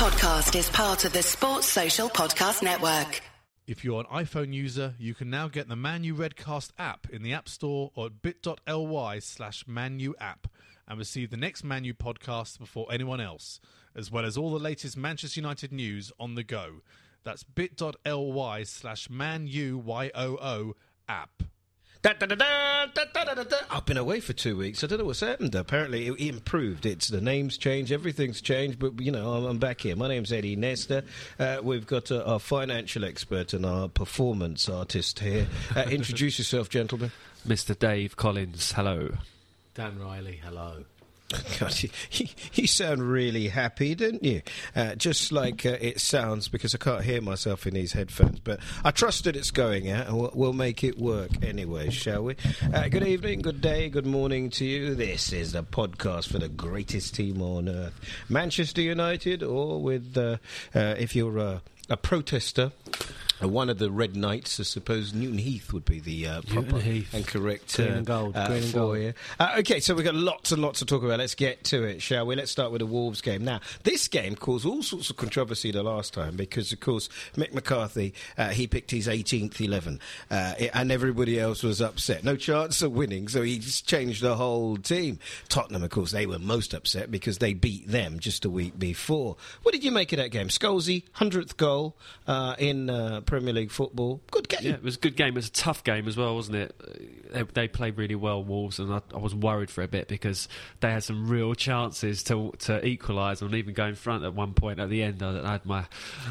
podcast is part of the Sports Social Podcast Network. If you're an iPhone user, you can now get the Manu Redcast app in the App Store or at bit.ly slash Manu app and receive the next Manu podcast before anyone else, as well as all the latest Manchester United news on the go. That's bit.ly slash ManUYOO app. Da, da, da, da, da, da, da, da. I've been away for two weeks. I don't know what's happened. Apparently, it, it improved. It's the names changed, everything's changed. But you know, I'm, I'm back here. My name's Eddie Nestor. Uh, we've got uh, our financial expert and our performance artist here. Uh, introduce yourself, gentlemen. Mr. Dave Collins, hello. Dan Riley, hello. God, you, you, sound really happy, don't you? Uh, just like uh, it sounds, because I can't hear myself in these headphones. But I trust that it's going out, and we'll, we'll make it work anyway, shall we? Uh, good evening, good day, good morning to you. This is the podcast for the greatest team on earth, Manchester United, or with uh, uh, if you're a protester. Uh, one of the Red Knights, I suppose Newton Heath would be the uh, proper Heath. and correct Green term, and gold, uh, green and gold. you. Uh, okay, so we've got lots and lots to talk about. Let's get to it, shall we? Let's start with the Wolves game. Now, this game caused all sorts of controversy the last time because, of course, Mick McCarthy, uh, he picked his 18th 11, uh, and everybody else was upset. No chance of winning, so he just changed the whole team. Tottenham, of course, they were most upset because they beat them just a week before. What did you make of that game? Scholesy, 100th goal uh, in uh, Premier League football. Good game. Yeah, it was a good game. It was a tough game as well, wasn't it? They, they played really well, Wolves, and I, I was worried for a bit because they had some real chances to to equalise and even go in front at one point at the end. I, I had my,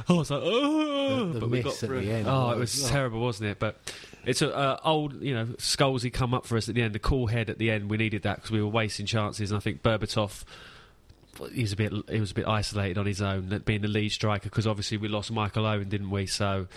I was like, oh, The- the but we miss got at through. the end oh, it was- was oh. terrible, wasn't it? But it's a uh, old, you know, Scholesy come up for us at the end. The cool head at the end, we needed that because we were wasting chances, and I think Berbatov. He was a bit. He was a bit isolated on his own, being the lead striker, because obviously we lost Michael Owen, didn't we? So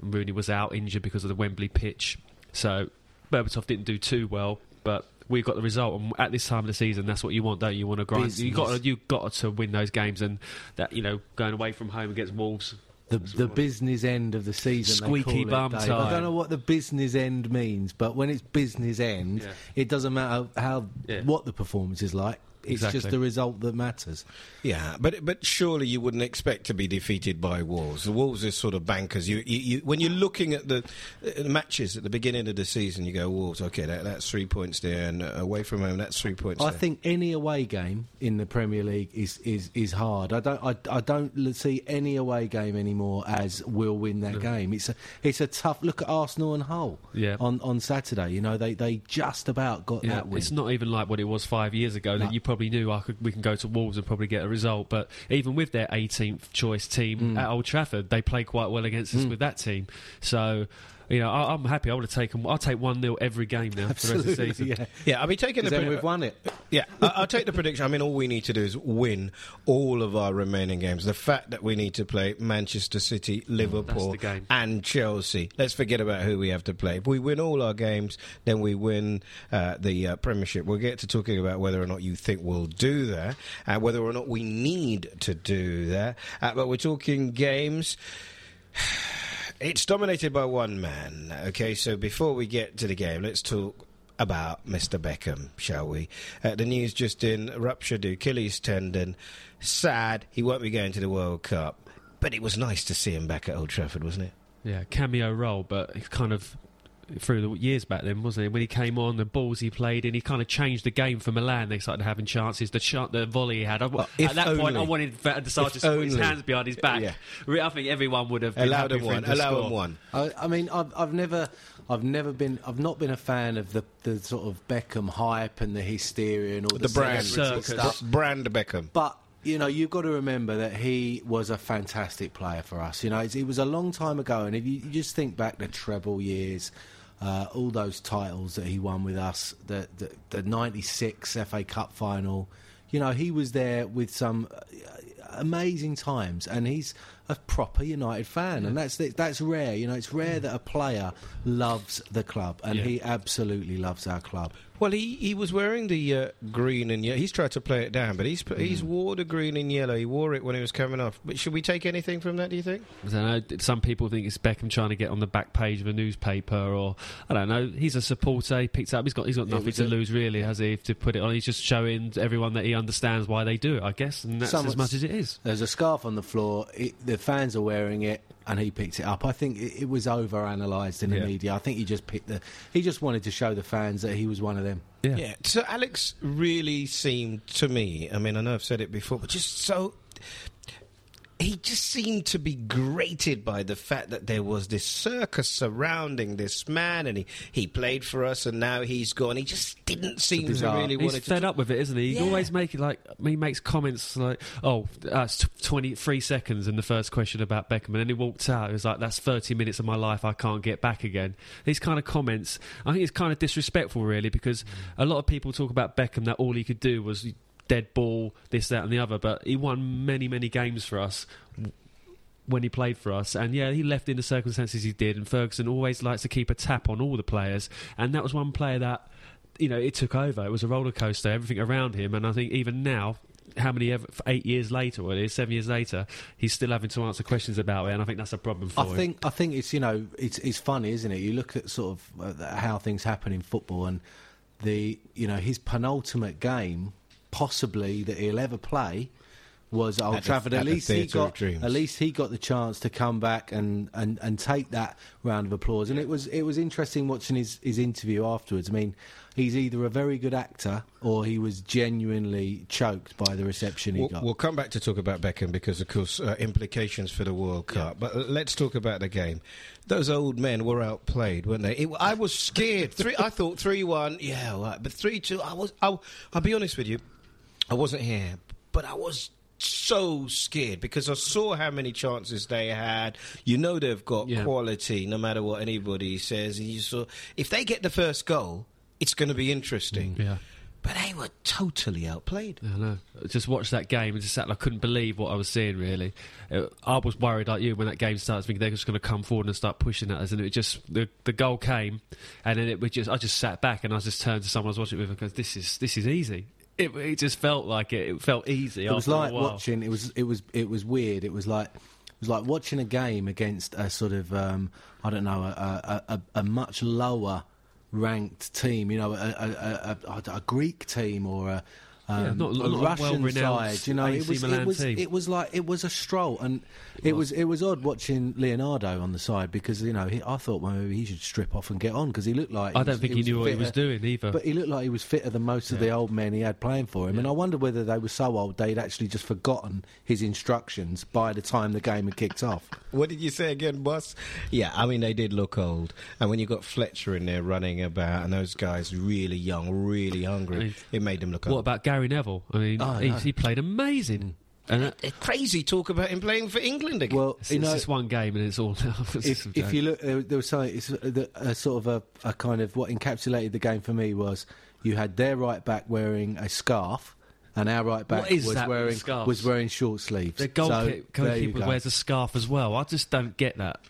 Rooney was out injured because of the Wembley pitch. So Berbatov didn't do too well, but we got the result. And at this time of the season, that's what you want, don't you? You want to grind. You got you got to win those games, and that you know going away from home against Wolves. The, the business end of the season. they Squeaky bum Dave. I don't know what the business end means, but when it's business end, Yeah. it doesn't matter how Yeah. what the performance is like. It's Exactly. just the result that matters. Yeah, but but surely you wouldn't expect to be defeated by Wolves. The Wolves are sort of bankers. You, you, you when you're looking at the, uh, matches at the beginning of the season, you go Wolves. Okay, that, that's three points there, and away from home, that's three points. I there. think any away game in the Premier League is, is, is hard. I don't I, I don't see any away game anymore as we'll win that game. It's a it's a tough look at Arsenal and Hull. Yeah. On on Saturday, you know they, they just about got Yeah, that win. it's not even like what it was five years ago. No. That you probably knew I could, we can go to Wolves and probably get a result. But even with their 18th choice team mm. at Old Trafford, they play quite well against us mm. with that team. So, you know, I, I'm happy. I would have taken. I'll take one 0 every game now for the rest of the season. yeah. Yeah, I'll be taking the. then pre- we've won it. Yeah, I- I'll take the prediction. I mean, all we need to do is win all of our remaining games. The fact that we need to play Manchester City, Liverpool, the game. and Chelsea. Let's forget about who we have to play. If we win all our games, then we win uh, the uh, Premiership. We'll get to talking about whether or not you think we'll do that, and whether or not we need to do that. Uh, but we're talking games. It's dominated by one man. Okay, so before we get to the game, let's talk about Mr. Beckham, shall we? Uh, the news just in ruptured Achilles tendon. Sad, he won't be going to the World Cup. But it was nice to see him back at Old Trafford, wasn't it? Yeah, cameo role, but it's kind of through the years back then, wasn't it? When he came on, the balls he played in, he kind of changed the game for Milan. They started having chances. The shot, the volley he had. I, Well, at that point, I only. wanted Van der Sar to put his hands behind his back. Yeah. I think everyone would have been Allow happy him one. him to Allow him one. I, I mean, I've, I've never, I've never been, I've not been a fan of the, the sort of Beckham hype and the hysteria and all the, The brand. Circus. stuff. Brand Beckham. But you know, you've got to remember that he was a fantastic player for us. You know, it was a long time ago, and if you, you just think back the treble years, uh, all those titles that he won with us, the the, the '96 FA Cup final. You know, he was there with some uh, amazing times, and he's a proper United fan, and that's that's rare. You know, it's rare that a player loves the club, and Yeah. he absolutely loves our club. Well, he, he was wearing the uh, green and yellow. He's tried to play it down, but he's put, Mm. he's wore the green and yellow. He wore it when he was coming off. But should we take anything from that? Do you think? I don't know. Some people think it's Beckham trying to get on the back page of a newspaper, or I don't know. He's a supporter. He picked up. He's got he's got nothing to a- lose, really, has he? To put it on, he's just showing everyone that he understands why they do it. I guess, and that's Someone- as much as it is. There's a scarf on the floor. It, the fans are wearing it, and he picked it up. I think it, it was over analysed in the Yeah. media. I think he just picked the. He just wanted to show the fans that he was one of them. Yeah. So Alex really seemed to me. I mean, I know I've said it before, but just so. He just seemed to be grated by the fact that there was this circus surrounding this man, and he, he played for us, and now he's gone. He just didn't seem to really He's want to. fed up with it, isn't he? He Yeah. always make it like he makes comments like, "Oh, that's t- twenty three seconds." In the first question about Beckham, and then he walked out. It was like, "That's thirty minutes of my life I can't get back again." These kind of comments, I think it's kind of disrespectful, really, because a lot of people talk about Beckham that all he could do was dead ball, this, that, and the other. But he won many, many games for us when he played for us. And yeah, he left in the circumstances he did. And Ferguson always likes to keep a tap on all the players. And that was one player that, you know, it took over. It was a roller coaster, everything around him. And I think even now, how many ever, eight years later, or it is seven years later, he's still having to answer questions about it. And I think that's a problem for I him. think I think it's you know it's it's funny, isn't it? You look at sort of uh, how things happen in football, and the you know his penultimate game, possibly that he'll ever play, was Old At the- Trafford. at at the least he got at least he got the chance to come back and, and, and take that round of applause. And it was it was interesting watching his, his interview afterwards. I mean, he's either a very good actor or he was genuinely choked by the reception he We'll, got. we'll come back to talk about Beckham because, of course, uh, implications for the World Cup. But uh, let's talk about the game. Those old men were outplayed, weren't they? It, I was scared. Three, I thought three-one, yeah, all right. but three-two. I was. I, I'll be honest with you. I wasn't here, but I was so scared because I saw how many chances they had. You know they've got Yeah. quality, no matter what anybody says. And you saw if they get the first goal, it's going to be interesting. Yeah. But they were totally outplayed. I know. Just watched that game and just sat. I couldn't believe what I was seeing. Really, Uh, I was worried like you when that game starts. Thinking they're just going to come forward and start pushing at us, and it just the the goal came, and then it was just I just sat back and I just turned to someone I was watching with and goes, "This is this is easy." It, it just felt like it. It felt easy. It was like watching. It was. It was. It was weird. It was like. It was like watching a game against a sort of. Um, I don't know. A, a, a, a much lower ranked team. You know, a, a, a, a, a Greek team or a. Um, Yeah, not- a not a Russian well-renowned side, you know, it AC was, it was team. it was like it was a stroll, and it was it was odd watching Leonardo on the side because you know he, I thought well, maybe he should strip off and get on because he looked like I don't was- think he knew what he was doing either. But he looked like he was fitter than most of the old men he had playing for him. And I wonder whether they were so old they'd actually just forgotten his instructions by the time the game had kicked off. What did you say again, boss? Yeah, I mean they did look old, and when you got Fletcher in there running about, and those guys really young, really hungry, I mean, it made them look what old. about Gary Neville? I mean, Oh, he, no. he played amazing. And uh, It's crazy talk about him playing for England again. Well, it's, you it's know, just one game and it's all. it's if, if you look, there, there was something, it's a, a sort of a, a kind of what encapsulated the game for me was you had their right back wearing a scarf. And our right back was wearing was wearing short sleeves. the So, goalkeeper, there you goalkeeper go. wears a scarf as well. I just don't get that.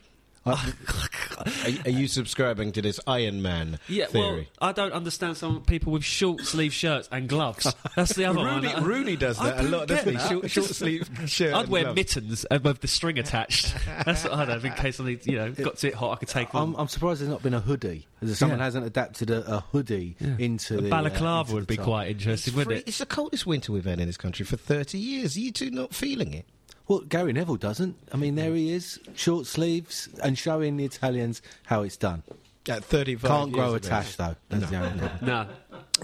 Are, are you subscribing to this Iron Man Yeah, well, theory? I don't understand some people with short sleeve shirts and gloves. That's the other Rooney, one. Rooney does that a lot, get doesn't he? Short, short sleeve shirt. I'd and wear gloves. mittens uh, with the string attached. That's what I'd have in case I need, you know, got to it hot. I could take I'm. I'm surprised there's not been a hoodie. As Someone Yeah. hasn't adapted a, a hoodie into a the uh, balaclava into would the be top. quite interesting, wouldn't Free- it? It's the coldest winter we've had in this country for 30 years. Are you two not feeling it? Well, Gary Neville doesn't. I mean, there he is, short sleeves, and showing the Italians how it's done. At 35 Can't grow a tash though. That's the only problem. No.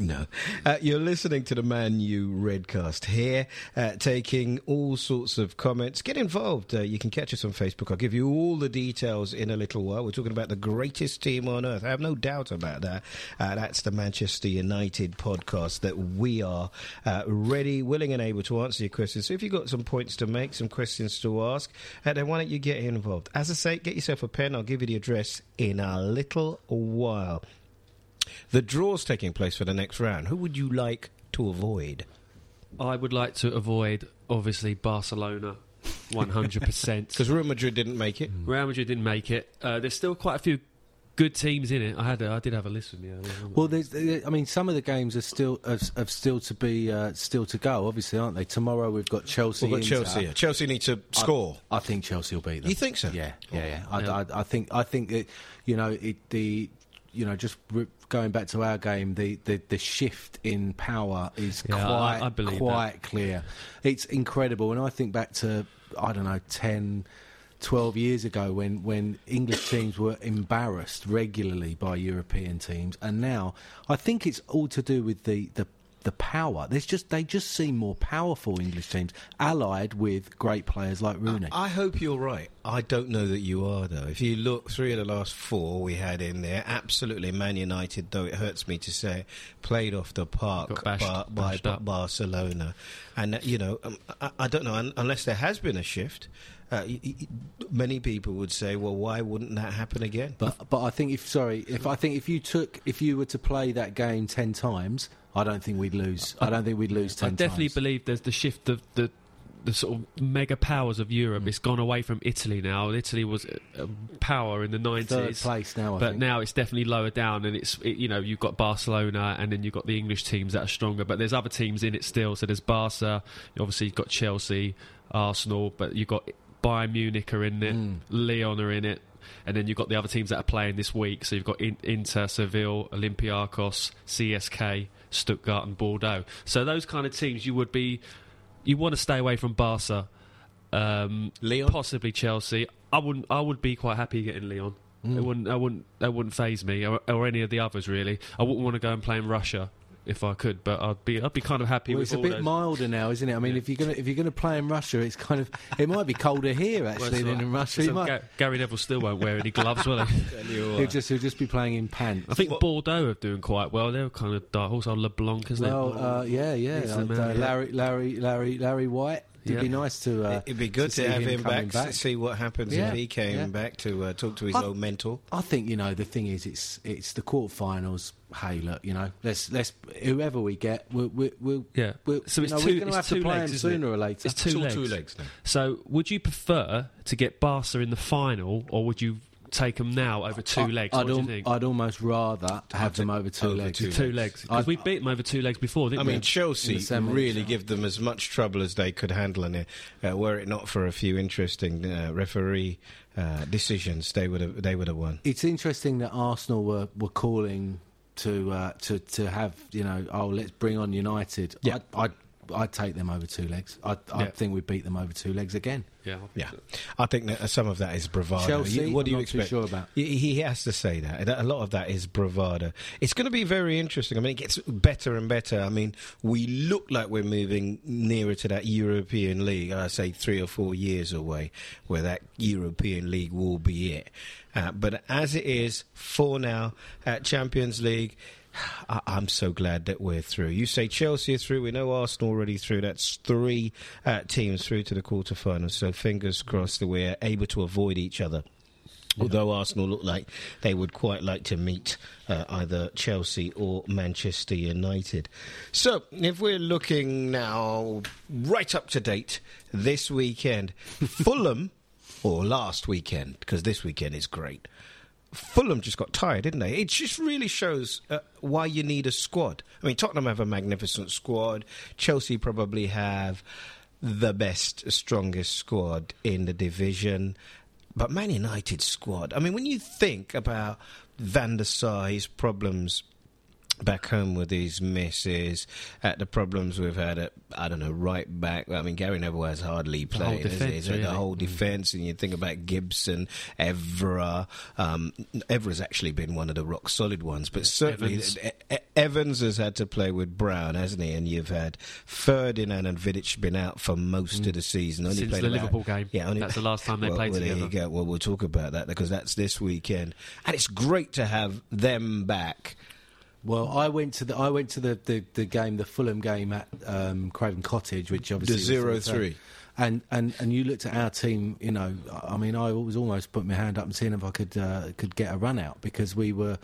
No. Uh, you're listening to the Man U Redcast here, uh, taking all sorts of comments. Get involved. Uh, you can catch us on Facebook. I'll give you all the details in a little while. We're talking about the greatest team on earth. I have no doubt about that. Uh, that's the Manchester United podcast that we are uh, ready, willing, and able to answer your questions. So if you've got some points to make, some questions to ask, uh, then why don't you get involved? As I say, get yourself a pen. I'll give you the address in a little while. The draw's taking place for the next round. Who would you like to avoid? I would like to avoid, obviously, Barcelona 100%. Because Real Madrid didn't make it. Real Madrid didn't make it. Uh, there's still quite a few good teams in it. I had, a, I did have a list with me. earlier. Well, there's, I mean, some of the games are still have, have still to be uh, still to go. Obviously, aren't they? Tomorrow we've got Chelsea. We've got Chelsea. yeah. Chelsea need to score. I, think Chelsea will beat them. You think so? Yeah, yeah, yeah. I, Yeah. I, I think I think it, you know it, the you know just re- going back to our game, the, the, the shift in power is Yeah, quite I believe quite clear. It's incredible. And I think back to I don't know 10, 12 years ago when, when English teams were embarrassed regularly by European teams, and now I think it's all to do with the the the power. There's just they just seem more powerful English teams, allied with great players like Rooney. I hope you're right. I don't know that you are, though. If you look, three of the last four we had in there, absolutely Man United, though it hurts me to say, played off the park bashed- by, by bashed up. Barcelona. And, you know, um, I, I don't know, un- unless there has been a shift, uh, y- y- many people would say, well, why wouldn't that happen again? But but I think if sorry if I think if you took if you were to play that game ten times, I don't think we'd lose. I, don't think we'd lose ten. I definitely times. believe there's the shift of the the sort of mega powers of Europe. Mm. It's gone away from Italy now. Italy was a, a power in the third nineties. place now. I But think. now it's definitely lower down, and it's it, you know you've got Barcelona, and then you've got the English teams that are stronger. But there's other teams in it still. So there's Barca, obviously you've got Chelsea, Arsenal, but you've got Bayern Munich are in it, Mm. Lyon are in it, and then you've got the other teams that are playing this week. So you've got in, Inter, Seville, Olympiacos, CSK, Stuttgart, and Bordeaux. So those kind of teams you would be, you want to stay away from Barca, um, Lyon? possibly Chelsea. I wouldn't. I would be quite happy getting Lyon. It wouldn't. I wouldn't. That wouldn't phase me, or, or any of the others really. I wouldn't want to go and play in Russia if I could, but I'd be. I'd be kind of happy Well, with it's a bit those. milder now, isn't it? I mean, Yeah. if you're gonna if you're gonna play in Russia, it's kind of it might be colder here actually it's than in Russia. so might, Ga- Gary Neville still won't wear any gloves, will he? he'll just he'll just be playing in pants. I think Bordeaux are doing quite well. They're kind of dark. Also, LeBlanc, isn't Well, it? uh, yeah, yeah. Uh, yeah. Larry, Larry, Larry, Larry White. It'd be nice to. Uh, It'd be good to, see have him, coming back, to see what happens Yeah, if he came yeah. back to uh, talk to his I- old mentor. I think you know the thing is it's it's the quarterfinals. Hey, look, you know, let's let's whoever we get, we'll we'll, we'll Yeah. We'll, So you it's know, two- We're going to have to play legs, them isn't it? sooner or later. It's two It's all legs. two legs now. So, would you prefer to get Barca in the final, or would you take them now over two I- legs? I'd, what do you al- think? I'd almost rather have them over two over legs. two two legs because we beat them over two legs before, I didn't mean, we? Chelsea In the semis. really give them as much trouble as they could handle in it. Uh, were it not for a few interesting uh, referee uh, decisions, they would have they would have won. It's interesting that Arsenal were, were calling to uh, to to have you know oh let's bring on United. Yeah. I'd, I'd I'd take them over two legs. I I Yeah. think we beat them over two legs again. yeah, Yeah, I think that uh, some of that is bravado. Chelsea, You- what do I'm you not too expect? sure about. He, he has to say that. That- A lot of that is bravado. It's going to be very interesting. I mean, it gets better and better. I mean, we look like we're moving nearer to that European League. I say three or four years away, where that European League will be it. Uh, but as it is for now, at Champions League. I- I'm so glad that we're through. You say Chelsea are through. We know Arsenal already through. That's three uh, teams through to the quarterfinals. So fingers crossed that we're able to avoid each other. Although Arsenal look like they would quite like to meet uh, either Chelsea or Manchester United. So, if we're looking now right up to date this weekend, Fulham, or last weekend, because this weekend is great. Fulham just got tired, didn't they? It just really shows uh, why you need a squad. I mean, Tottenham have a magnificent squad. Chelsea probably have the best, strongest squad in the division. But Man United's squad, I mean, when you think about Van der Sar's problems back home with his misses, at the problems we've had at, I don't know, right back. I mean, Gary Neville has hardly whole played. has he? defence, So The really. whole defence, and you think about Gibson, Evra. Um, Evra's actually been one of the rock solid ones, but certainly Evans. Evans has had to play with Brown, hasn't he? And you've had Ferdinand and Vidic been out for most of the season. Only Since played the about- Liverpool game. Yeah, only, That's the last time they well, played well, There you together. go. Well, we'll talk about that because that's this weekend, and it's great to have them back. Well, I went to the I went to the, the, the game, the Fulham game at um, Craven Cottage, which obviously The was 0-3. And, and and you looked at our team. You know, I mean, I was almost putting my hand up and seeing if I could uh, could get a run out because we were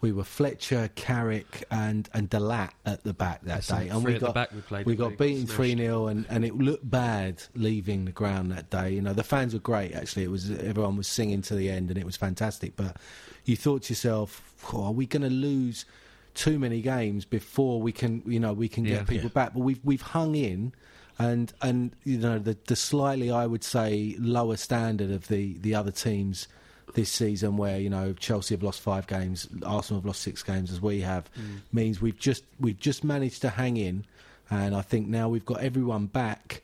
we were Fletcher, Carrick, and and De Laet at the back that That's day, and Three we got back we we got beaten three 0 and and it looked bad leaving the ground that day. You know, the fans were great. Actually, it was everyone was singing to the end, and it was fantastic. But you thought to yourself, oh, are we going to lose? Too many games before we can, you know, we can Yeah. get people Yeah. back. But we've we've hung in, and and you know the the slightly I would say lower standard of the the other teams this season, where you know Chelsea have lost five games, Arsenal have lost six games, as we have, means we've just we've just managed to hang in, and I think now we've got everyone back.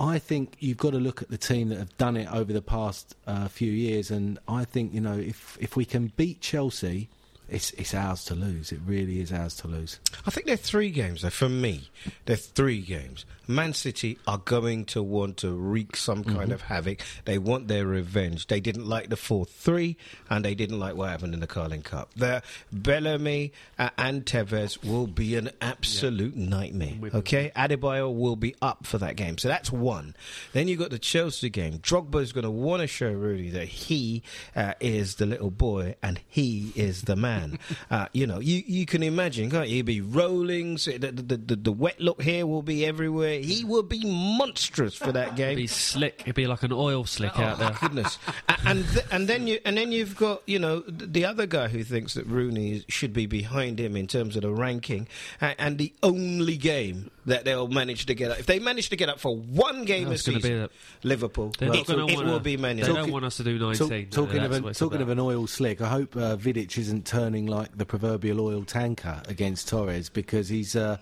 I think you've got to look at the team that have done it over the past uh, few years, and I think you know if if we can beat Chelsea, it's it's ours to lose. It really is ours to lose. I think they're three games. Though. For me, they're three games. Man City are going to want to wreak some kind of havoc. They want their revenge. They didn't like the 4 3, and they didn't like what happened in the Carling Cup. The Bellamy uh, and Tevez will be an absolute nightmare. Okay? Adebayor will be up for that game. So that's one. Then you've got the Chelsea game. Drogba is going to want to show Rudy that he uh, is the little boy and he is the man. uh, you know, you, you can imagine, can't you? He'll be rolling. So the, the, the, the wet look here will be everywhere. He will be monstrous for that game. It'd be slick. It'd be like an oil slick out there. Goodness, and th- and then you and then you've got you know the other guy who thinks that Rooney should be behind him in terms of the ranking, and, and the only game that they'll manage to get up if they manage to get up for one game No, a it's gonna be season, a- Liverpool, They're it, not going it to will be Man They United. don't want us to do Talk- 19. talking That's of what an, talking of an oil slick, I hope uh, Vidic isn't turning like the proverbial oil tanker against Torres because he's uh,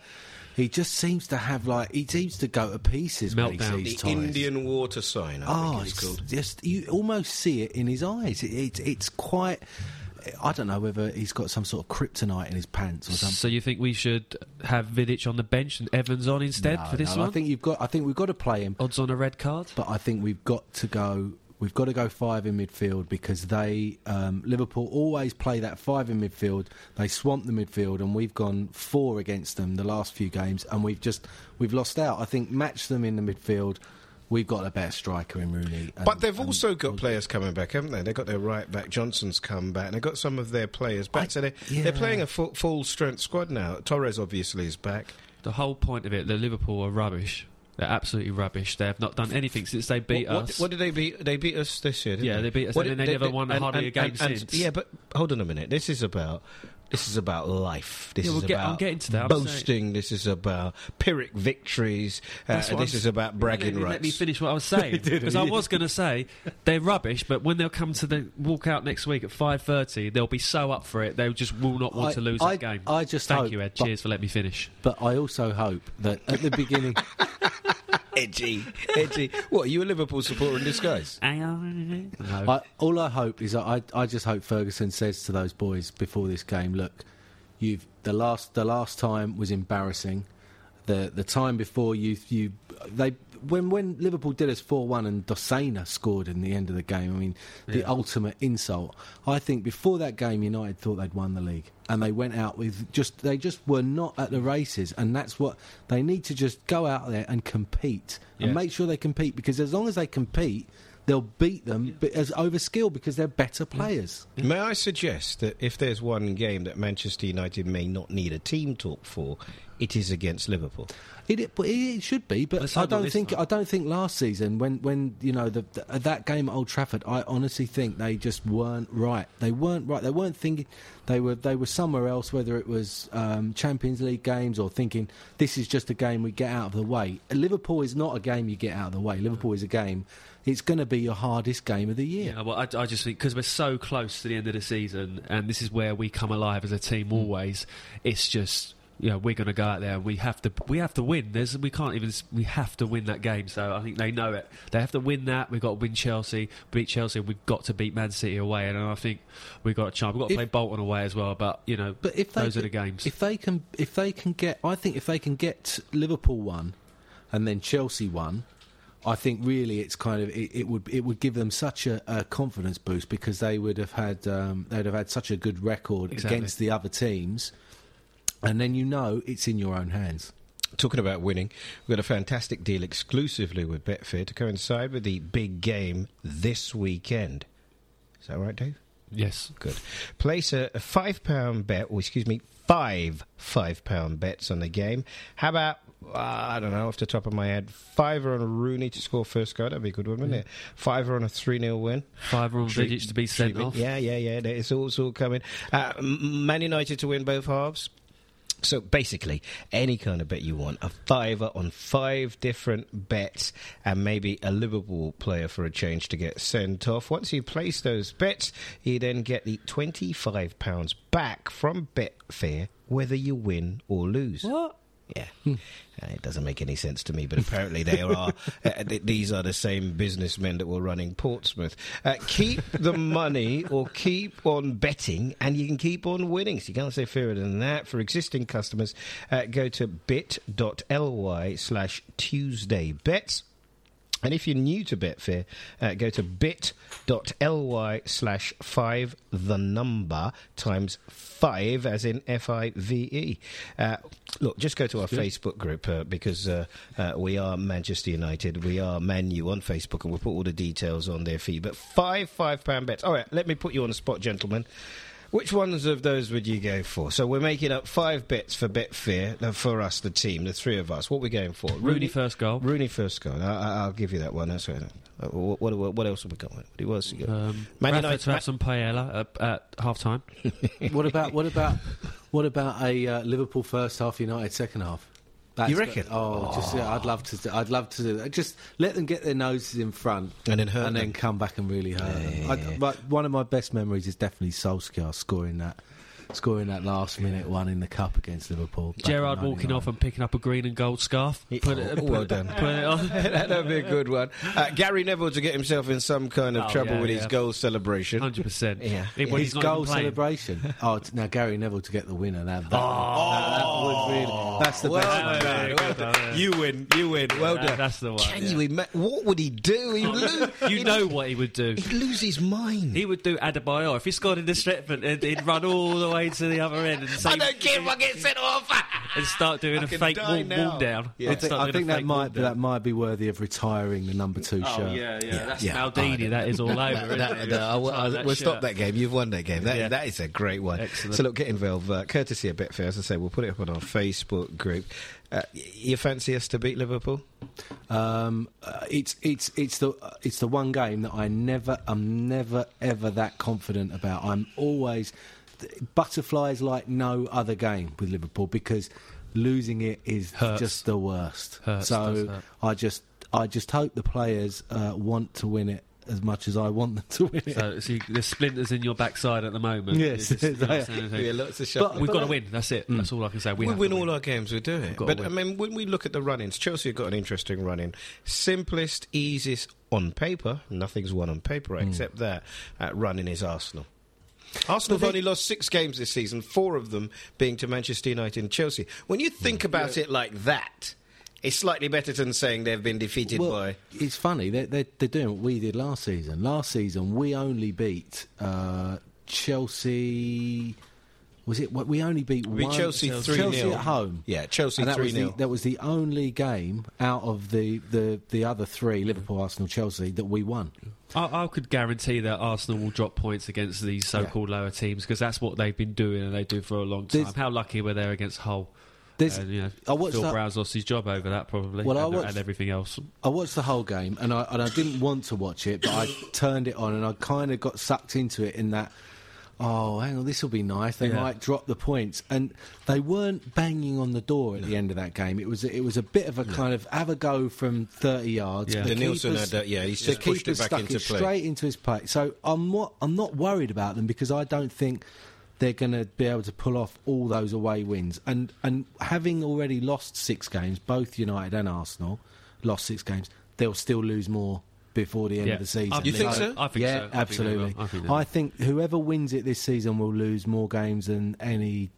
he just seems to have like he seems to go to pieces when he Meltdown. the sees Torres. Indian water sign. I Oh, think it's it's called. just you almost see it in his eyes. It, it, it's quite. I don't know whether he's got some sort of kryptonite in his pants or something. So you think we should have Vidic on the bench and Evans on instead No, for this no, one? I think you've got. I think we've got to play him, Odds on a red card? but I think we've got to go. We've got to go five in midfield because they um, Liverpool always play that five in midfield. They swamp the midfield, and we've gone four against them the last few games, and we've just we've lost out. I think match them in the midfield. We've got a better striker in Rooney, and- But they've also got players coming back, haven't they? They've got their right back. Johnson's come back. and They've got some of their players back. I- so they, yeah. they're playing a full, full strength squad now. Torres obviously is back. The whole point of it, the Liverpool are rubbish. They're absolutely rubbish. They have not done anything since they beat what, what- us. What, did they beat? They beat us this year. Didn't Yeah, they beat us, and then they never won hardly a game since. yeah, but hold on a minute. This is about. This is about life. This Yeah, is we'll get- about to that. Boasting. This is about Pyrrhic victories. Uh, this I'm- is about bragging didn't rights. Let me finish what I was saying because I was going to say they're rubbish, but when they'll come to the walk out next week at five thirty, they'll be so up for it. They just will not want I- to lose I- that game. I just thank hope, you, Ed. but- Cheers for letting me finish. But I also hope that at the beginning, edgy, edgy. What? Are you a Liverpool supporter in disguise? No. I, all I hope is that I, I just hope Ferguson says to those boys before this game, look, you've the last the last time was embarrassing. The the time before you you they when when Liverpool did us four one and Dossena scored in the end of the game. I mean, the Yeah. ultimate insult. I think before that game, United thought they'd won the league, and they went out with just they just were not at the races, and that's what they need to just go out there and compete and make sure they compete because as long as they compete. They'll beat them but as over skill because they're better players. May I suggest that if there's one game that Manchester United may not need a team talk for, it is against Liverpool. It, it, it, it should be, but Let's I don't think time. I don't think last season when when you know the, the, that game at Old Trafford, I honestly think they just weren't right. They weren't right. They weren't thinking. They were they were somewhere else, whether it was um, Champions League games or thinking this is just a game we get out of the way. Liverpool is not a game you get out of the way. Liverpool is a game. It's going to be your hardest game of the year. Yeah, well, I, I just think because we're so close to the end of the season, and this is where we come alive as a team. Always, it's just you know we're going to go out there and we have to we have to win. There's we can't even we have to win that game. So I think they know it. They have to win that. We've got to win Chelsea, beat Chelsea. We've got to beat Man City away, and I think we've got a chance. We've got to If- play Bolton away as well. But you know, But if they, those are the games. If they can, if they can get, I think if they can get Liverpool one, and then Chelsea one, I think really it's kind of it, it would it would give them such a, a confidence boost because they would have had um, they'd have had such a good record Exactly. against the other teams, and then you know it's in your own hands. Talking about winning, we've got a fantastic deal exclusively with Betfair to coincide with the big game this weekend. Is that right, Dave? Yes. Good. Place a, a five pound bet, or excuse me, five five pound bets on the game. How about uh, I don't know off the top of my head, fiver on Rooney to score first goal. That'd be a good one, wouldn't it? Fiver on a three 0 win. Fiver on Treat- Vidic to be sent treatment. off. Yeah, yeah, yeah. It's all, it's all coming. Uh, Man United to win both halves. So basically, any kind of bet you want, a fiver on five different bets, and maybe a Liverpool player for a change to get sent off. Once you place those bets, you then get the £25 back from Betfair, whether you win or lose. What? Yeah, Uh, it doesn't make any sense to me, but apparently they are. Uh, th- these are the same businessmen that were running Portsmouth. Uh, keep the money or keep on betting, and you can keep on winning. So you can't say fairer than that. For existing customers, uh, go to bit.ly slash Tuesday bets. And if you're new to Betfair, uh, go to bit.ly slash five the number times five, as in F I V E. Uh, look, just go to our Facebook group uh, because uh, uh, we are Manchester United. We are Manu on Facebook, and we'll put all the details on there for you. But five five pound bets. All right, let me put you on the spot, gentlemen. Which ones of those would you go for? So we're making up five bets for Betfair uh, for us, the team, the three of us. What are we going for? Rooney first goal. Rooney first goal. I, I, I'll give you that one. That's right. Uh, what, what, what else have we got? What else you got? Um, Man United- to have some paella at, at half time. what about what about what about a uh, Liverpool first half, United second half? That's You reckon? Oh, oh, just yeah, I'd love to. I'd love to do that. Just let them get their noses in front And then hurt and them. then come back and really hurt them. I, but one of my best memories is definitely Solskjaer scoring that, scoring that last minute one in the cup against Liverpool. Gerard walking off and picking up a green and gold scarf. Put it, Oh, put well it- done. Put it on. That'd be a good one. Uh, Gary Neville to get himself in some kind of Oh, trouble yeah, with his yeah. goal celebration. Hundred percent. Yeah. When His he's goal celebration. oh, t- now Gary Neville to get the winner. That, that, that, that would really. That's the best. Well one. done, well done. You win, you win. Well That- done. that's the one, Can yeah. you imagine? What would he do? He'd lose, You know what he would do. he'd lose his mind. He would do Adebayor. If he scored in the Stretford, he'd, he'd run all the way to the other end and say, I don't care if I get sent off. and start doing I a fake die wall, wall down. Yeah. I think, I think that might down. that might be worthy of retiring the number two Oh shirt. yeah, yeah, that's yeah. Maldini. that is all over. No, isn't no, it? no, I I'll- that we'll stop that game. You've won that game. That, Yeah. that is a great one. Excellent. So look, get involved. Uh, courtesy of Betfair, as I say, we'll put it up on our Facebook group. Uh, you fancy us to beat Liverpool? Um, uh, it's it's it's the uh, it's the one game that I never I'm never ever that confident about. I'm always butterflies like no other game with Liverpool because losing it is Hurts. just the worst. Hurts, so. I just I just hope the players uh, want to win it as much as I want them to win it. So, so you, there's splinters in your backside at the moment. Yes, It's just- they are. We've But- got to win. That's it. That's all I can say. We, We, have win all our games, we do it. But I mean, when we look at the run-ins, Chelsea have got an interesting run-in. Simplest, easiest on paper. Nothing's won on paper except that uh, run-in is Arsenal. Arsenal have only lost six games this season, four of them being to Manchester United and Chelsea. When you think about it like that, it's slightly better than saying they've been defeated well, by. it's funny they're, they're, they're doing what we did last season. Last season we only beat uh, Chelsea. Was it? We only beat, We one, Chelsea 3-0. Chelsea at home. Yeah, Chelsea and that was, the, 3-0. that was the only game out of the, the, the other three Liverpool, Arsenal, Chelsea that we won. I, I could guarantee that Arsenal will drop points against these so-called lower teams because that's what they've been doing and they do for a long time. There's- How lucky were they against Hull? There's- And, you know, I watched Phil that- Brown's lost his job over that probably, Well, I and, watched- and everything else. I watched the whole game and I, and I didn't want to watch it, but I turned it on and I kind of got sucked into it in that. Oh, hang on, this will be nice. They Yeah. might drop the points, and they weren't banging on the door at the end of that game. It was it was a bit of a kind of have a go from thirty yards. Yeah. The Nielsen had that, yeah, he's just pushed it back stuck into it play. straight into his play. So I'm not I'm not worried about them because I don't think they're going to be able to pull off all those away wins. And and having already lost six games, both United and Arsenal lost six games, they'll still lose more before the end Yeah. of the season. I You think so? I think yeah, so. I absolutely. will. I think I think whoever wins it this season will lose more games than any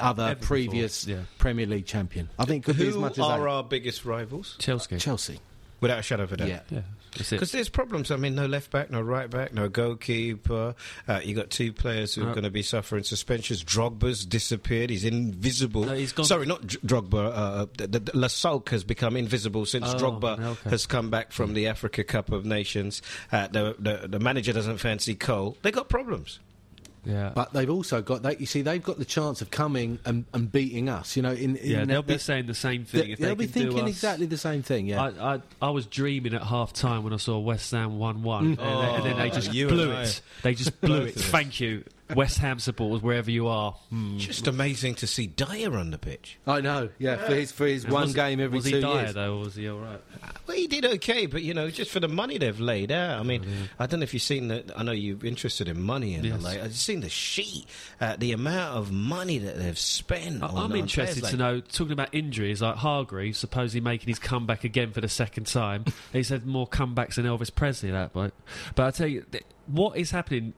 other Ever before, previous yeah. Premier League champion. I think it could be as Who much as are eight. our biggest rivals? Chelsea. Chelsea. Without a shadow of a doubt. Yeah. Yeah, that's it. Because there's problems. I mean, no left back, no right back, no goalkeeper. Uh, you got two players who are Uh, going to be suffering suspensions. Drogba's disappeared. He's invisible. No, he's gone- Sorry, not Drogba. Uh, the, the, has become invisible since Oh, Drogba okay. has come back from the Africa Cup of Nations. Uh, the, the, the manager doesn't fancy Cole. They got problems. Yeah. But they've also got that. You see, they've got the chance of coming and, and beating us. You know, in, in Yeah, they'll be saying the same thing. they- if they'll they be thinking us. exactly the same thing. Yeah. I, I, I was dreaming at half time when I saw West Ham 1 1, and, then- and then they oh, just Oh, you blew it. They just blew it. Thank you, West Ham supporters, wherever you are. Hmm. Just amazing to see Dyer on the pitch. I know. Yeah, for his for his And one was- game every was two he dire, years. though, or was he all right? Well, he did okay, but you know, just for the money they've laid out. I mean, Oh, I don't know if you've seen that. I know you're interested in money and Yes. the like. I've seen the sheet, uh, the amount of money that they've spent. I- on, I'm interested players to like- know, talking about injuries, like Hargreaves, supposedly making his comeback again for the second time. He's had more comebacks than Elvis Presley, that bloke. But I tell you, th- what is happening?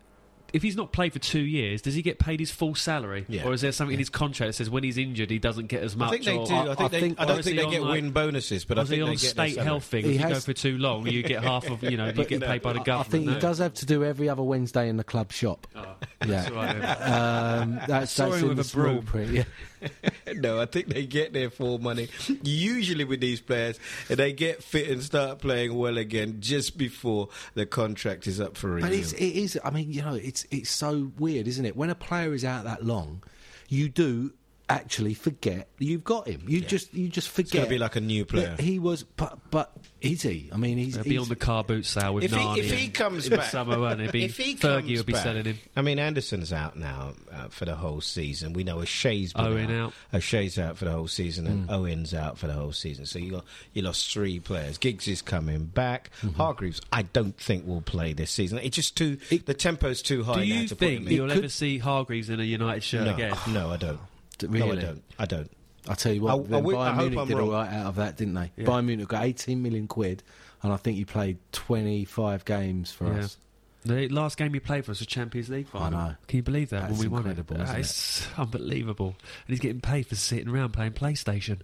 If he's not played for two years, does he get paid his full salary, Yeah. or is there something in his contract that says when he's injured he doesn't get as much? I think they or, do. I, think I, they, think, I don't think he they on, get like- win bonuses, but I is he think on they get state health thing? He If you go for too long, you get half of you know you But, get you know, paid by the government. I government. think he does have to do every other Wednesday in the club shop. Oh, Yeah. that's all right then. Um, that's that's in with the a small broom. print. Yeah. no, I think they get their full money. Usually with these players, and they get fit and start playing well again just before the contract is up for renewal. But it's, it is. I mean, you know, it's it's so weird, isn't it? When a player is out that long, you do actually forget you've got him. You just you just forget. gotta be like a new player. He was, but but is he? I mean, he's, They'll be on the car boot sale with if he, Narnia. if he comes back, summer, won't it? Be, if he Fergie comes will be back- selling him. I mean, Anderson's out now uh, for the whole season. We know O'Shea's been Owen out. out. O'Shea's out for the whole season, and Owen's out for the whole season. So you got you lost three players. Giggs is coming back. Hargreaves, I don't think will play this season. It's just too the tempo's too high. Do now you to put think him in. you'll could- ever see Hargreaves in a United shirt no, again? no, I don't. Really? No, I don't. I don't. I tell you what, I- I wi- I Bayern Munich did wrong. all right out of that, didn't they? Yeah. Bayern Munich got 18 million quid, and I think he played 25 games for Yeah. us. The last game he played for us was Champions League final. know. Can you believe that That's when we won it? incredible, Ah, it? it's unbelievable. And he's getting paid for sitting around playing PlayStation.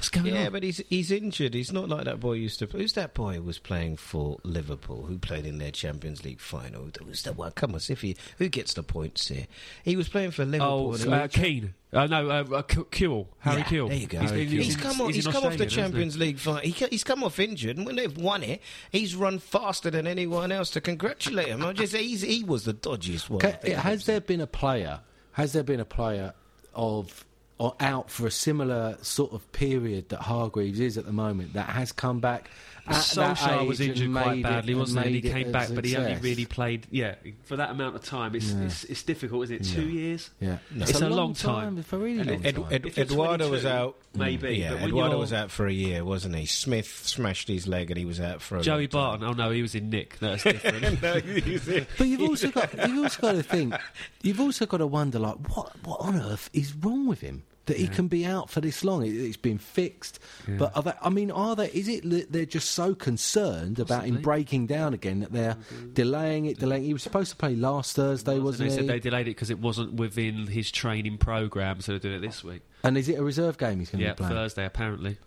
What's going Yeah, on? but he's he's injured. He's not like that boy used to. Play. Who's that boy who was playing for Liverpool? Who played in their Champions League final? Who's that one? Come on, Siffy. Who gets the points here? He was playing for Liverpool. Oh, and uh, Keane. Uh, no, uh, uh, K- Kewell. Harry Yeah, Kewell. There you go. He's, He's, he's, come, on, he's he's come off the Australia, he? Champions League final. He, he's come off injured, and when they've won it, he's run faster than anyone else to congratulate him. I just he's, he was the dodgiest one. I Okay, has there been a player? Has there been a player of or out for a similar sort of period that Hargreaves is at the moment that has come back? At that Solskjaer was injured quite made it- badly, and wasn't he? And he made it came back, but he only really played. Yeah, for that amount of time, it's Yeah. it's, it's difficult, isn't it? Two years. Yeah, It's a long time. It's a really And long Ed, time. Ed, If Eduardo was out. maybe, Yeah, but Eduardo was out for a year, wasn't he? Smith smashed his leg, and he was out for a Joey long time. Barton. Oh no, he was in Nick. That's different. no. But you've also got you've also got to think you've also got to wonder like what what on earth is wrong with him that he can be out for this long? It, it's been fixed, but are they, I mean, are they? Is it that they're just so concerned about him breaking down again that they're delaying it, delaying? He was supposed to play last Thursday, And wasn't they he? said they delayed it because it wasn't within his training program, so they're doing it this week. and is it a reserve game he's going to Yeah, be playing? Thursday apparently.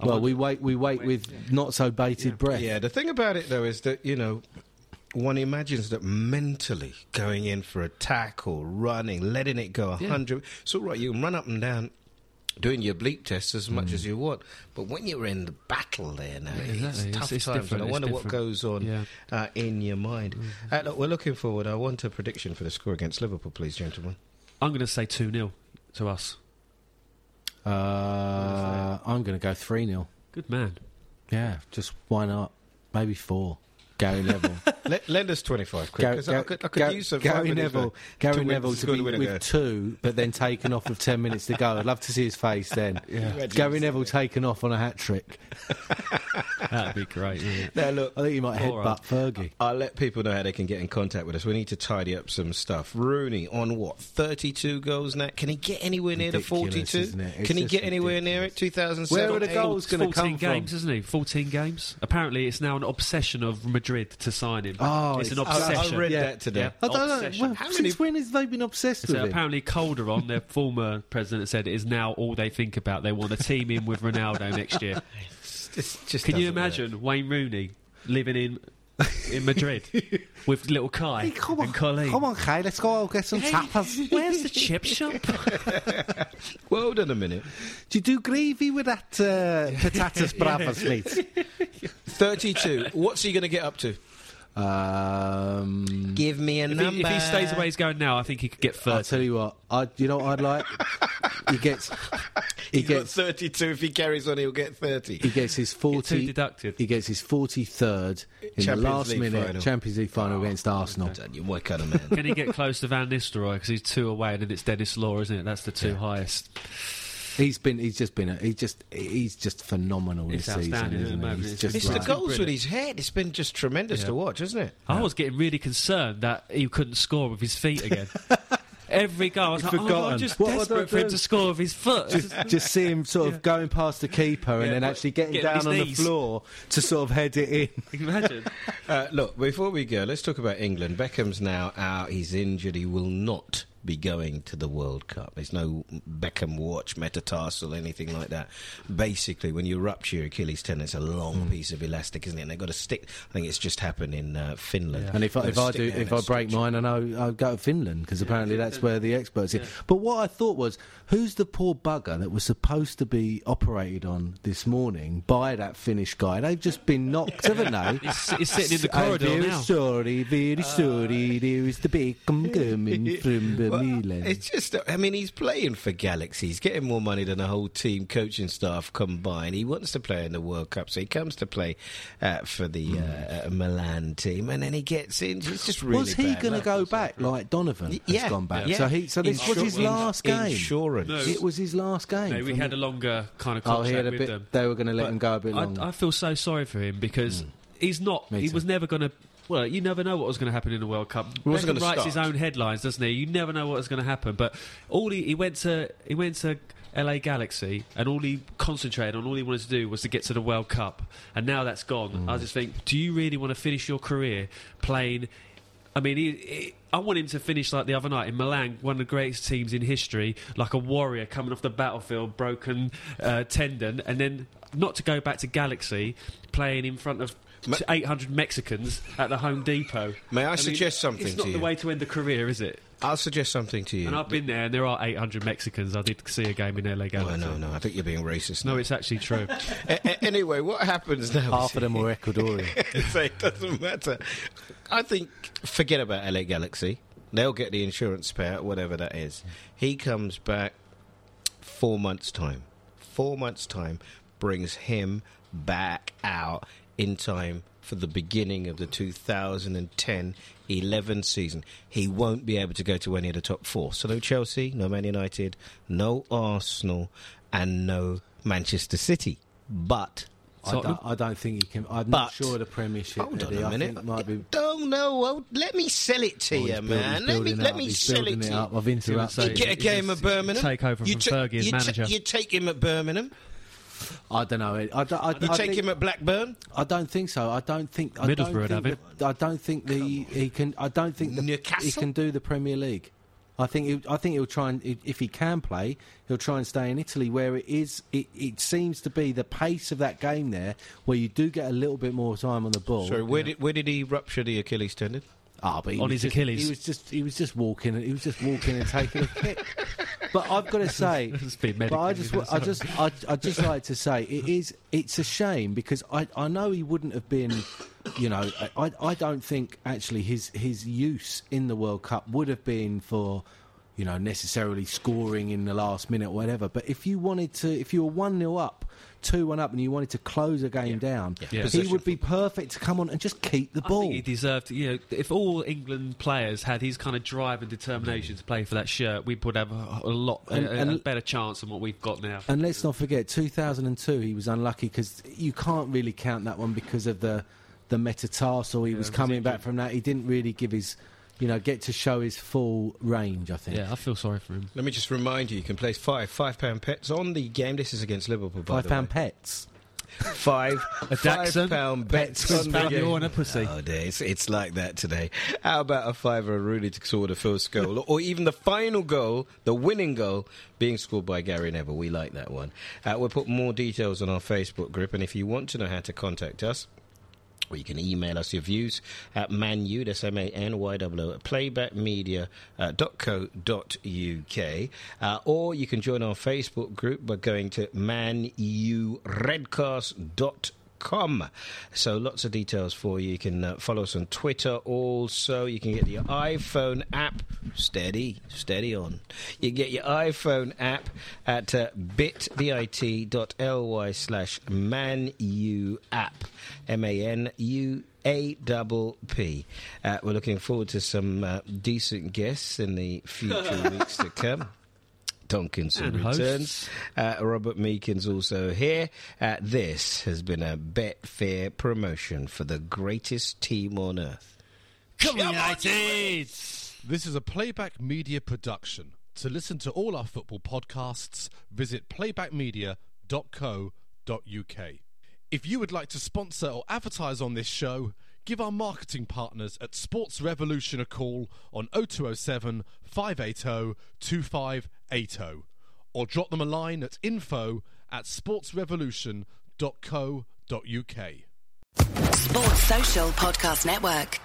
I Well, we wait. We wait with not so bated breath. Yeah, the thing about it though is that you know one imagines that mentally going in for a tackle, running, letting it go a Yeah. hundred. It's all right. You can run up and down. Doing your bleep tests as much as you want, but when you're in the battle there now, Mm. Exactly, it's it's- tough it's times. different, And I wonder what goes on Yeah. uh, in your mind. Uh, look, we're looking forward. I want a prediction for the score against Liverpool, please, gentlemen. I'm going to say two 0 to us. Uh, I'm going to go three 0 Good man. Yeah, just why not? Maybe four. Gary Neville. Let, lend us twenty-five quick Gar- because I could, I could Gar- use some Gary Neville. to- Gary to Neville to score be with goal. two, but then taken off with ten minutes to go. I'd love to see his face then. Gary Neville taken off on a hat trick. That'd be great. wouldn't? Now look, I think he might headbutt right. Fergie. I'll let people know how they can get in contact with us. We need to tidy up some stuff. Rooney on what? 32 goals now? Can he get anywhere near Ridiculous, the 42? it? Can he get anywhere near it? ridiculous. 2007? Where are the goals going to 14 come games, from? isn't he? 14 games. Apparently, it's now an obsession of Madrid to sign him. Oh, it's an it's- I- I obsession. read that today. Yeah. I don't know. Well, How since many- when has they been obsessed So uh, with him? apparently, Calderon, their former president, said it is now all they think about. They want to team in with Ronaldo next year. This just Can you doesn't work. imagine Wayne Rooney living in in Madrid with little Kai hey, come on, and Colleen? come on, Kai, let's go get some tapas. Where's the chip shop? Well, hold on a minute. Do you do gravy with that uh, patatas bravas, mate? 32. What's he going to get up to? Um, Give me a If number. he, if he stays the way he's going now, I think he could get I'll tell you what. I, you know what I'd like? he gets. He He's got gets. 32. If he carries on, he'll get 30. He gets his forty. two deducted. He gets his forty-third in the last League minute final. Champions League final against Arsenal. Done you, what kind of man? Can he get close to Van Nistelrooy because he's two away, and then it's Denis Law, isn't it? That's the two highest. He's been. He's just been. A, he's just. He's just phenomenal It's this season, outstanding, isn't isn't he? mate? He's It's just It's Right. the like- goals with his head. It's been just tremendous Yeah. to watch, isn't it? I was getting really concerned that he couldn't score with his feet again. Every goal, I was He'd like, oh, forgotten. I'm just What desperate for him to score with his foot. just, just see him sort of going past the keeper and Yeah, then actually getting getting on down on his the floor to sort of head it in. Imagine? Uh, look, before we go, let's talk about England. Beckham's now out. He's injured. He will not be going to the World Cup. There's no Beckham watch, metatarsal, anything like that. Basically, when you rupture your Achilles tendon, it's a long piece of elastic, isn't it? And they've got to stick. I think it's just happened in uh, Finland. And if I, if I do, if I break mine, I know I'll go to Finland because apparently that's where the experts are. But what I thought was, who's the poor bugger that was supposed to be operated on this morning by that Finnish guy? They've just been knocked, haven't they? He's, he's sitting in the corridor very now. sorry, very sorry. There is the bacon coming from the Well, Milan. It's just, I mean, he's playing for Galaxy. He's getting more money than the whole team, coaching staff combined. He wants to play in the World Cup, so he comes to play uh, for the uh, uh, Milan team, and then he gets in. It's just really. was he going to go back like Donovan Y- has yeah, gone back? yeah. So he, so this was his last game. Insurance. No. It was his last game. No, we had a longer kind of Oh, contract he had a with bit. them. They were going to let But him go a bit longer. I, I feel so sorry for him because he's not. Me He too. was never going to. Well, you never know what was going to happen in the World Cup. wasn't Beckham writes his own headlines, doesn't he? You never know what was going to happen. But all he, he went to he went to LA Galaxy, and all he concentrated on, all he wanted to do was to get to the World Cup. And now that's gone. Mm. I just think, do you really want to finish your career playing? I mean, he, he, I want him to finish like the other night in Milan, one of the greatest teams in history, like a warrior coming off the battlefield, broken uh, tendon, and then not to go back to Galaxy, playing in front of Ma- 800 Mexicans at the Home Depot. May I mean, suggest something It's to not the you? way to end a career, is it? I'll suggest something to you. And I've been there, and there are 800 Mexicans. I did see a game in LA Oh, Galaxy. no, no, I think you're being racist. No, it's actually true. A- a- anyway, what happens now? Half of them are Ecuadorian. so it doesn't matter. I think forget about LA Galaxy. They'll get the insurance payout, whatever that is. He comes back four months' time. Four months' time brings him back out in time for the beginning of the 2010 11 season. He won't be able to go to any of the top four. So no Chelsea, no Man United, no Arsenal, and no Manchester City. But I don't, I don't think he can. I'm But- not sure the Premiership. Hold on Eddie, a minute. might be. Don't know. Well, let me sell it to Oh, you, build- man. Let me building let up, me sell it to up. you. I've interrupted. You get a game at Birmingham. Take over you from Fergie as you ta- manager. you take him at Birmingham. I don't know. I, don't- I, You I take think, him at Blackburn. I don't think so. I don't think. I Middlesbrough don't would think have that- I don't think the he can. I don't think the, he can do the Premier League. I think. He, I think he'll try and if he can play, he'll try and stay in Italy, where it is. It, it seems to be the pace of that game there, where you do get a little bit more time on the ball. Sorry, where did where did he rupture the Achilles tendon? Ah, but On his just- Achilles. He was just he was just walking. He was just walking and taking a kick. But I've got to say, but I just I just I I just like to say it is it's a shame because I I know he wouldn't have been. You know, I, I don't think actually his his use in the World Cup would have been for, you know, necessarily scoring in the last minute or whatever. But if you wanted to, if you were one 0 up, two one up, and you wanted to close a game down, Yeah. he would be perfect to come on and just keep the I ball. think he deserved. You know, if all England players had his kind of drive and determination to play for that shirt, we would have a, a lot And- a, and- a better chance than what we've got now. And let's not forget, 2002, he was unlucky because you can't really count that one because of the the metatarsal. He was was coming back from that. He didn't really give his, you know, get to show his full range. I think. Yeah, I feel sorry for him. Let me just remind you: you can place five five pound pets on the game. This is against Liverpool, by Five the pound way. pets. Five A five Dachshund? pound bets Pets on the game. on a pussy. Oh, dear, it's, it's like that today. How about a fiver of Rooney to score the first goal, or even the final goal, the winning goal, being scored by Gary Neville? We like that one. Uh, we'll put more details on our Facebook group, and if you want to know how to contact us. Or you can email us your views at manu, that's M-A-N-Y-W-O, at playbackmedia.co.uk. Uh, or you can join our Facebook group by going to manuredcast.com com. So lots of details for you. You can uh, follow us on Twitter also. You can get your iPhone app steady, steady on. You get your iPhone app at uh, bit.ly slash manu app. M-A-N-U a double P. Uh, we're looking forward to some uh, decent guests in the future weeks to come. Tonkinson And returns. Uh, Robert Meekins also here. Uh, this has been a Betfair promotion for the greatest team on earth. Come on, United! This is a playback media production. To listen to all our football podcasts, visit playbackmedia.co.uk. If you would like to sponsor or advertise on this show, give our marketing partners at Sports Revolution a call on 0207 580 2580 or drop them a line at info at sportsrevolution.co.uk. Sports Social Podcast Network.